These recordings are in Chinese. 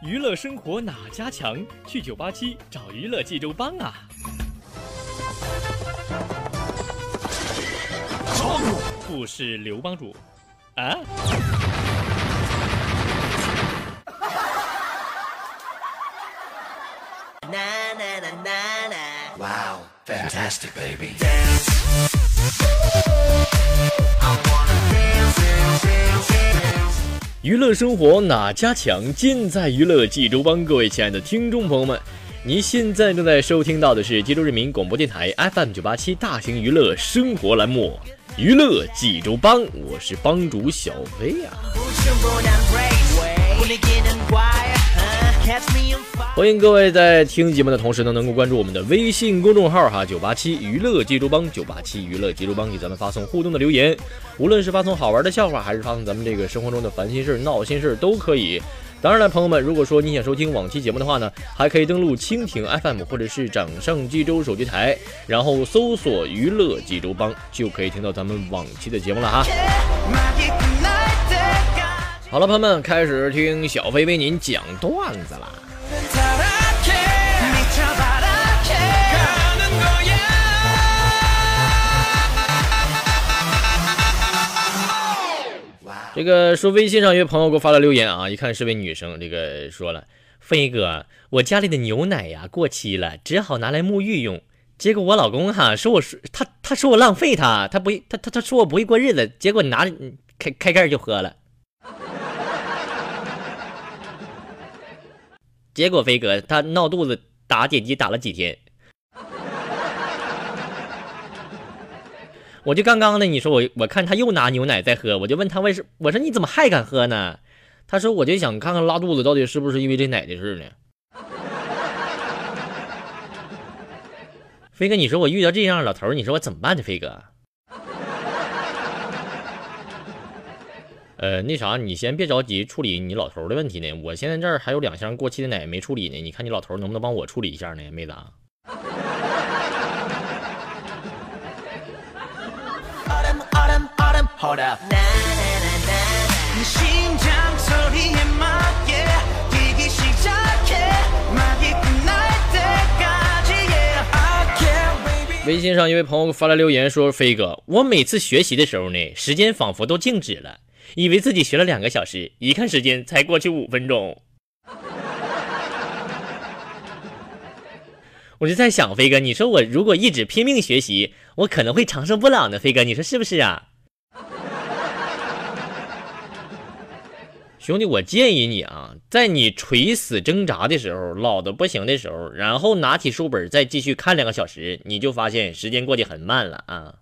娱乐生活哪家强？去九八七找娱乐济州帮啊！不是刘帮主啊？Wow, fantastic, baby. 娱乐生活哪家强？尽在娱乐济州帮。各位亲爱的听众朋友们，您现在正在收听到的是济州人民广播电台 FM 九八七大型娱乐生活栏目《娱乐济州帮》，我是帮主小飞呀。欢迎各位在听节目的同时呢，能够关注我们的微信公众号哈，九八七娱乐济州帮，九八七娱乐济州帮，给咱们发送互动的留言，无论是发送好玩的笑话，还是发送咱们这个生活中的烦心事闹心事都可以。当然了，朋友们，如果说你想收听往期节目的话呢，还可以登录蜻蜓 FM 或者是掌上济州手机台，然后搜索娱乐济州帮，就可以听到咱们往期的节目了哈。好了，朋友们，开始听小飞为您讲段子啦。这个说微信上一位朋友给我发了留言啊，一看是位女生，这个说了，飞哥，我家里的牛奶呀过期了，只好拿来沐浴用。结果我老公哈说我说他他说我浪费他，他不他他他说我不会过日子，结果拿开开盖就喝了。结果飞哥他闹肚子打点滴打了几天，我就刚刚呢你说我我看他又拿牛奶在喝，我就问他为什我说你怎么还敢喝呢？他说我就想看看拉肚子到底是不是因为这奶的事呢。飞哥，你说我遇到这样的老头，你说我怎么办呢？飞哥。呃，那啥，你先别着急处理你老头的问题呢。我现在这儿还有两箱过期的奶没处理呢。你看你老头能不能帮我处理一下呢，妹子？微信上一位朋友发来留言说：“飞哥，我每次学习的时候呢，时间仿佛都静止了。”以为自己学了两个小时，一看时间才过去五分钟。我就在想，飞哥，你说我如果一直拼命学习，我可能会长生不老呢。飞哥，你说是不是啊？兄弟，我建议你啊，在你垂死挣扎的时候，老的不行的时候，然后拿起书本再继续看两个小时，你就发现时间过得很慢了啊。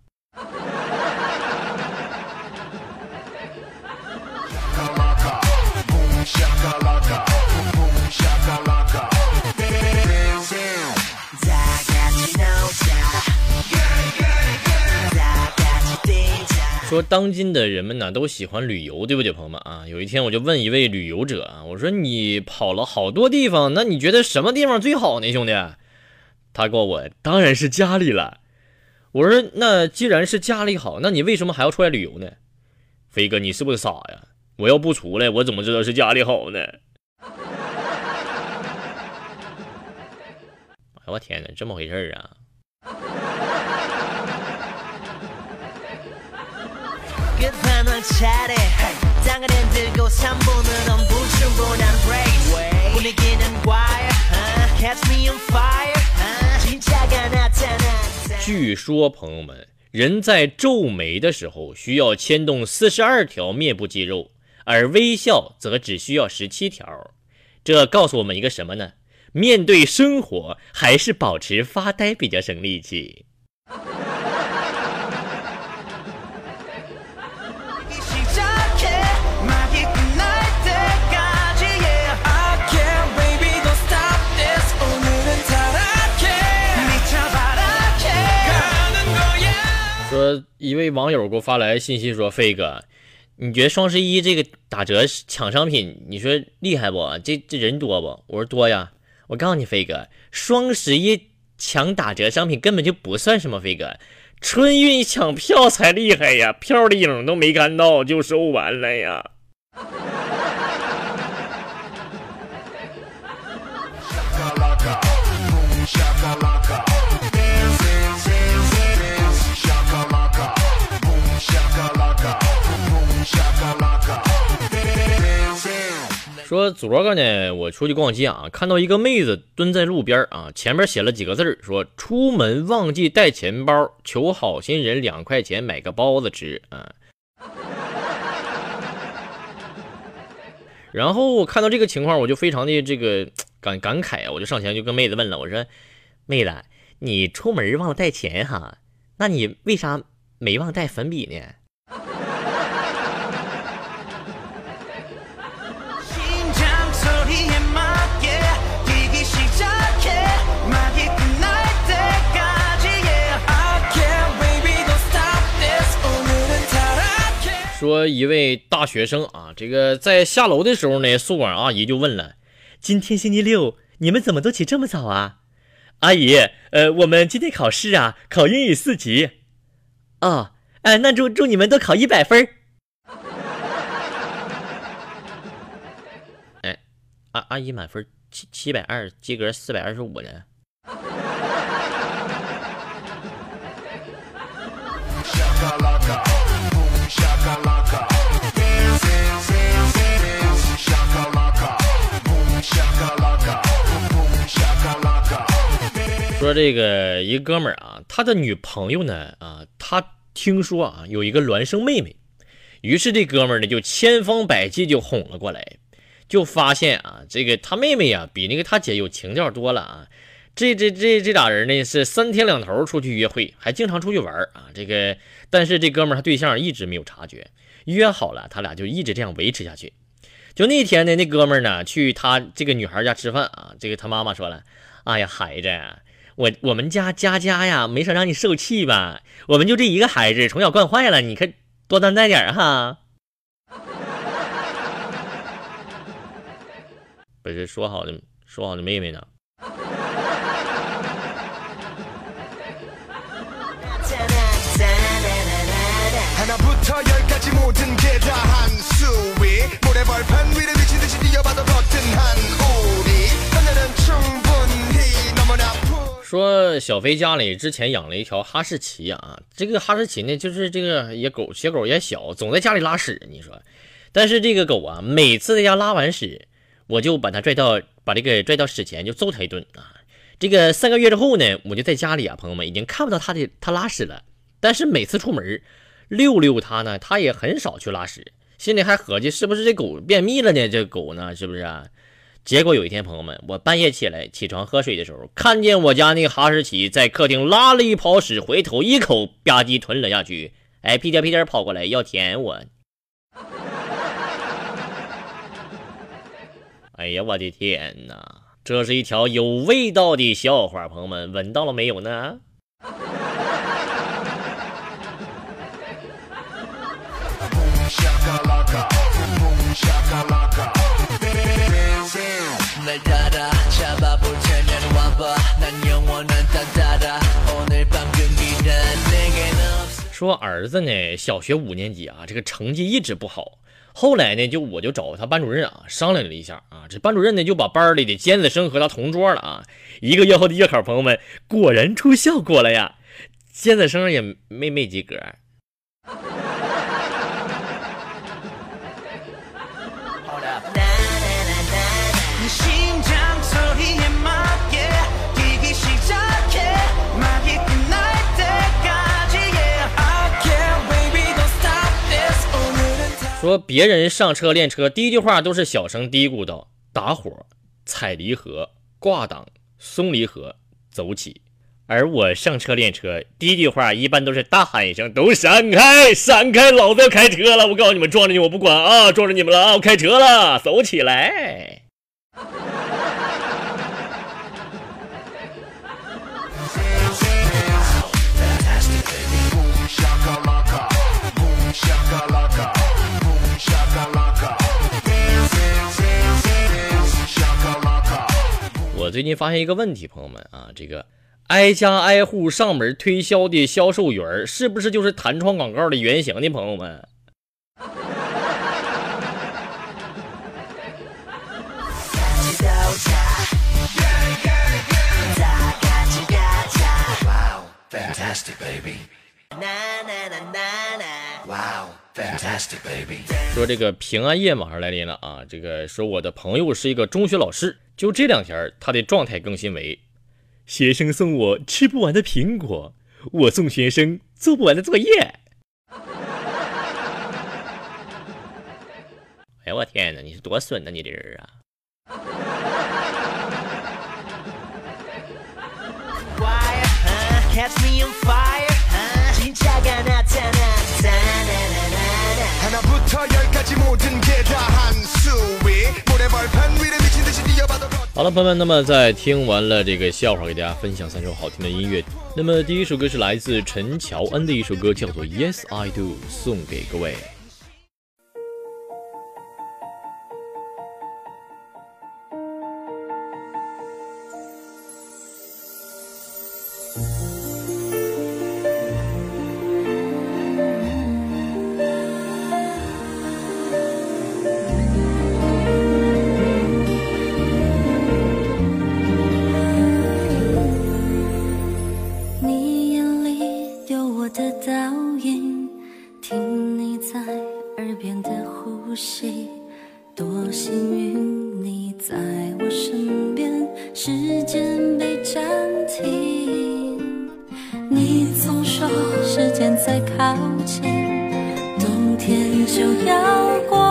说当今的人们呢都喜欢旅游，对不对，朋友们啊？有一天我就问一位旅游者啊，我说你跑了好多地方，那你觉得什么地方最好呢，兄弟？他告我当然是家里了。我说那既然是家里好，那你为什么还要出来旅游呢？飞哥，你是不是傻呀？我要不出来，我怎么知道是家里好呢？哎我天哪，这么回事啊？据说，朋友们，人在皱眉的时候需要牵动四十二条面部肌肉，而微笑则只需要十七条。这告诉我们一个什么呢？面对生活还是保持发呆比较省力气。说一位网友给我发来信息说飞哥你觉得双十一这个打折抢商品，你说厉害不？这这人多不？”我说多呀。我告诉你，飞哥，双十一抢打折商品根本就不算什么，飞哥，春运抢票才厉害呀！票的影都没看到就售完了呀。说昨个呢，我出去逛街啊，看到一个妹子蹲在路边啊，前面写了几个字，说出门忘记带钱包，求好心人两块钱买个包子吃啊。然后我看到这个情况，我就非常的这个 感感慨啊，我就上前就跟妹子问了，我说：“妹子，你出门忘了带钱哈？那你为啥没忘带粉笔呢？”说一位大学生啊，这个在下楼的时候呢，宿管阿姨就问了：“今天星期六，你们怎么都起这么早啊？”阿姨，呃，我们今天考试啊，考英语四级。哦，哎，那祝祝你们都考一百分。哎，阿阿姨满分七七百二，及格四百二十五呢。说这个一哥们儿啊，他的女朋友呢啊，他听说啊有一个孪生妹妹，于是这哥们儿呢就千方百计就哄了过来，就发现啊这个他妹妹呀比那个他姐有情调多了啊，这这这这俩人呢是三天两头出去约会，还经常出去玩啊，这个但是这哥们儿他对象一直没有察觉，约好了他俩就一直这样维持下去，就那天呢那哥们儿呢去他这个女孩家吃饭啊，这个他妈妈说了，哎呀孩子。我我们家佳佳呀，没少让你受气吧？我们就这一个孩子，从小惯坏了，你可多担待点儿哈。不是说好的说好的妹妹呢？说小飞家里之前养了一条哈士奇啊，这个哈士奇呢，就是这个也狗小狗也小，总在家里拉屎。你说，但是这个狗啊，每次在家拉完屎，我就把它拽到把这个拽到屎前就揍它一顿啊。这个三个月之后呢，我就在家里啊，朋友们已经看不到它的它拉屎了。但是每次出门遛遛它呢，它也很少去拉屎，心里还合计是不是这狗便秘了呢？这狗呢，是不是啊？结果有一天，朋友们，我半夜起来起床喝水的时候，看见我家那哈士奇在客厅拉了一泡屎，回头一口吧唧吞了下去，哎，屁颠屁颠跑过来要舔我。哎呀，我的天哪，这是一条有味道的笑话，朋友们闻到了没有呢？说儿子呢，小学五年级啊，这个成绩一直不好。后来呢，就我就找他班主任啊商量了一下啊，这班主任呢就把班里的尖子生和他同桌了啊。一个月后的月考，朋友们果然出效果了呀，尖子生也没没及格。说别人上车练车，第一句话都是小声嘀咕道：“打火、踩离合、挂档、松离合、走起。”而我上车练车，第一句话一般都是大喊一声：“都闪开，闪开，老子要开车了！我告诉你们，撞着你我不管啊，撞着你们了啊，我开车了，走起来。”最近发现一个问题，朋友们啊，这个挨家挨户上门推销的销售员是不是就是弹窗广告的原型呢？朋友们。说这个平安夜马上来临了啊！这个说我的朋友是一个中学老师，就这两天他的状态更新为：学生送我吃不完的苹果，我送学生做不完的作业。哎我天哪，你是多损呐你这人啊！好了，朋友们，那么在听完了这个笑话，给大家分享三首好听的音乐。那么第一首歌是来自陈乔恩的一首歌，叫做《Yes I Do》，送给各位。时间被暂停你总说时间在靠近冬天就要过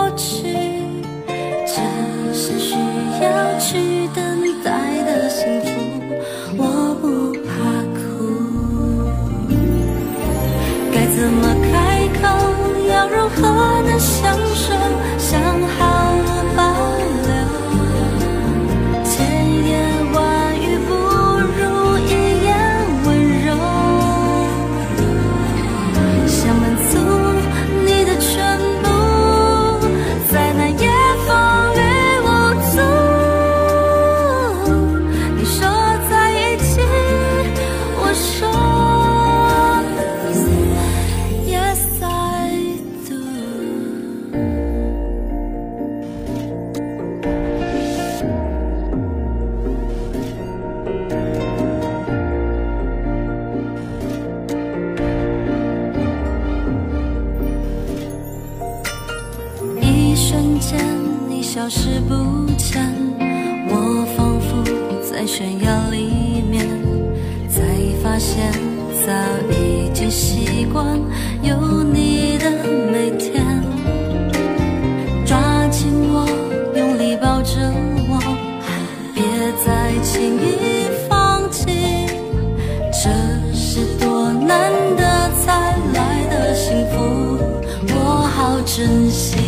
轻易放弃。这是多难得才来的幸福，我好珍惜。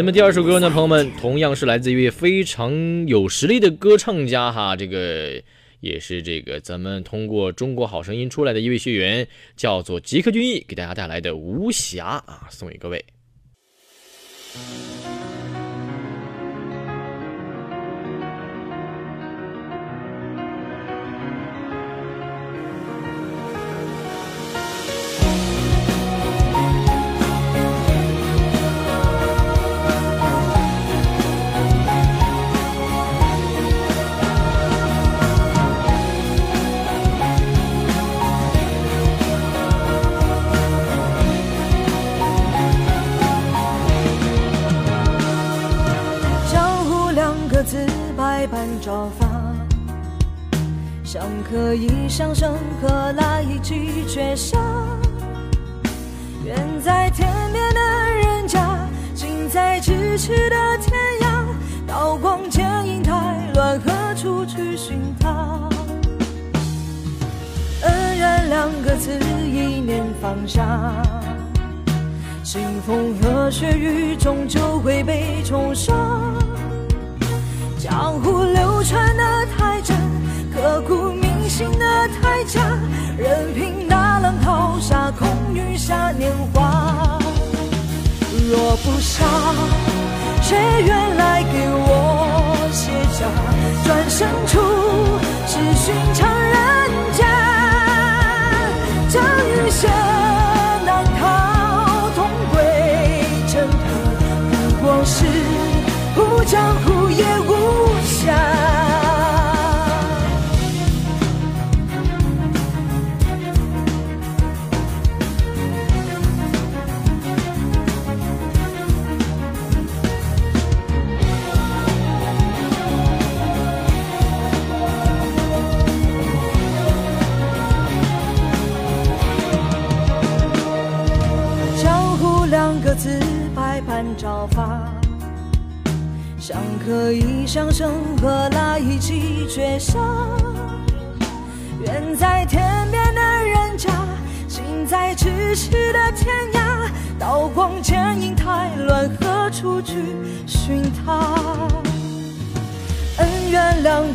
那么第二首歌呢，朋友们同样是来自一位非常有实力的歌唱家哈，这个也是这个咱们通过中国好声音出来的一位学员，叫做吉克隽逸，给大家带来的《无暇》啊，送给各位。放下。腥风和血雨终究会被冲刷。江湖流传的太真，刻骨铭心的太假，任凭大浪淘沙，空余下年华。若不杀，谁愿来给我卸甲？转身处江湖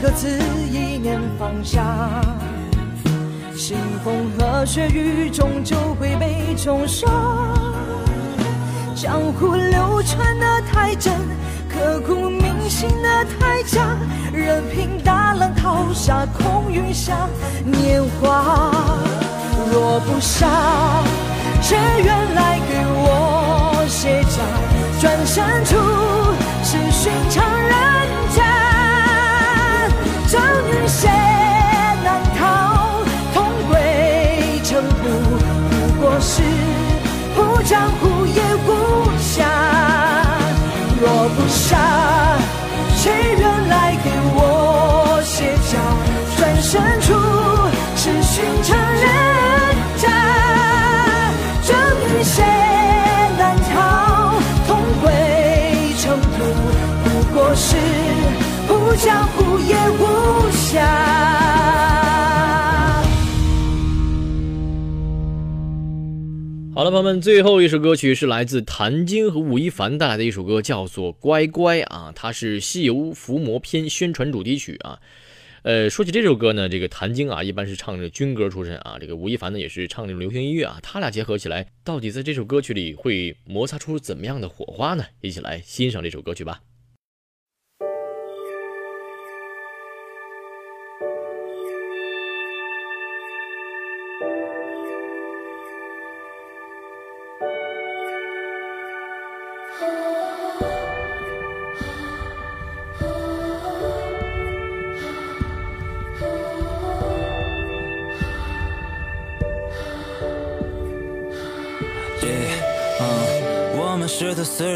各自，一念放下。腥风和血雨终究会被冲刷。江湖流传的太真，刻骨铭心的太假，任凭大浪淘沙，空余下年华。若不杀，谁愿来给我卸甲？转身处是寻常人家，江与险难逃，同归尘土。不过是不江湖也无暇。若不杀，好了，朋友们，最后一首歌曲是来自谭晶和吴亦凡带来的一首歌，叫做《乖乖》啊，它是《西游伏魔篇》宣传主题曲啊。呃，说起这首歌呢，这个谭晶啊，一般是唱着军歌出身啊，这个吴亦凡呢也是唱这种流行音乐啊，他俩结合起来，到底在这首歌曲里会摩擦出怎么样的火花呢？一起来欣赏这首歌曲吧。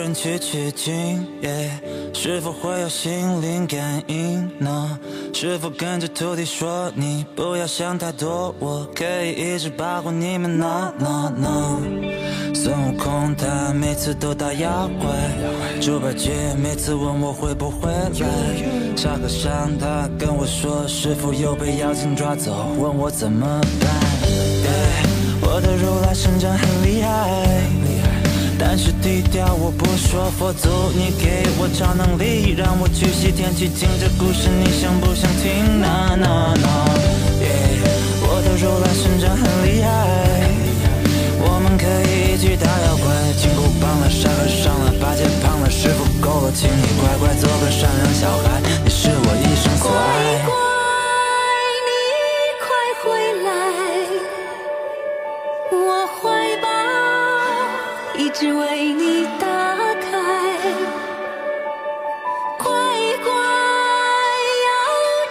人去取经，耶，是否会有心灵感应呢？是否跟着徒弟说你不要想太多，我可以一直保护你们呢呢呢？孙悟空他每次都打妖怪，猪八戒每次问我会不会来，沙和尚他跟我说师傅又被妖精抓走，问我怎么办。对，我的如来神掌很厉害，但是低调我不说佛祖，你给我超能力，让我去西天取经。这故事你想不想听？No No no 耶我的如来神掌很厉害，我们可以一起打妖怪。金箍棒了，沙和尚了，八戒胖了，师傅够了，请你乖乖做个善良小孩，你是我一生所爱。只为你打开。乖乖，要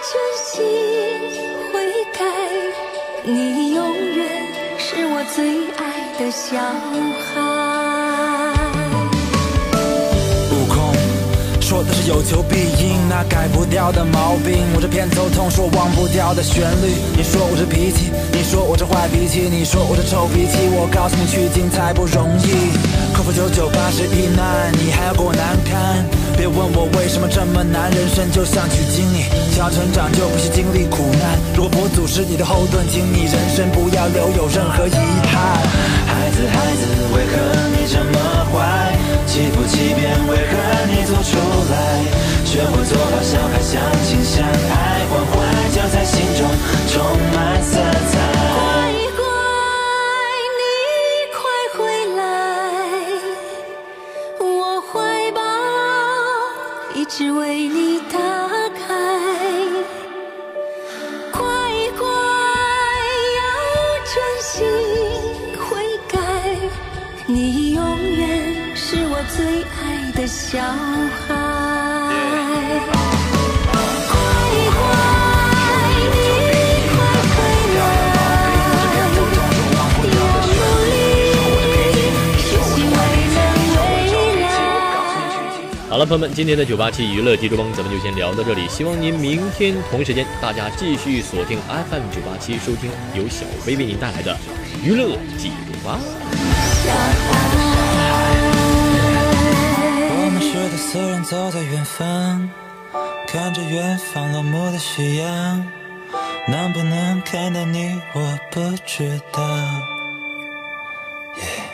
真心悔改，你永远是我最爱的小孩。有求必应，那改不掉的毛病。我这偏头痛，说忘不掉的旋律。你说我这脾气，你说我这坏脾气，你说我这臭脾气。我告诉你，取经才不容易。克服九九八十一难，你还要给我难堪。别问我为什么这么难，人生就像取经，你想要成长就必须经历苦难。如果佛祖是你的后盾，请你人生不要留有任何遗憾。孩子，孩子，为何你这么坏？欺负欺骗，为何你走出来？学会做好小孩，相亲相爱，小孩。乖乖，你快回来，要努力，学习为了未来。好了，朋友们，今天的九八七娱乐济州帮咱们就先聊到这里，希望您明天同一时间大家继续锁定 FM 九八七，收听由小飞为您带来的娱乐济州帮。虽然走在远方看着远方落幕的夕阳能不能看到你我不知道。耶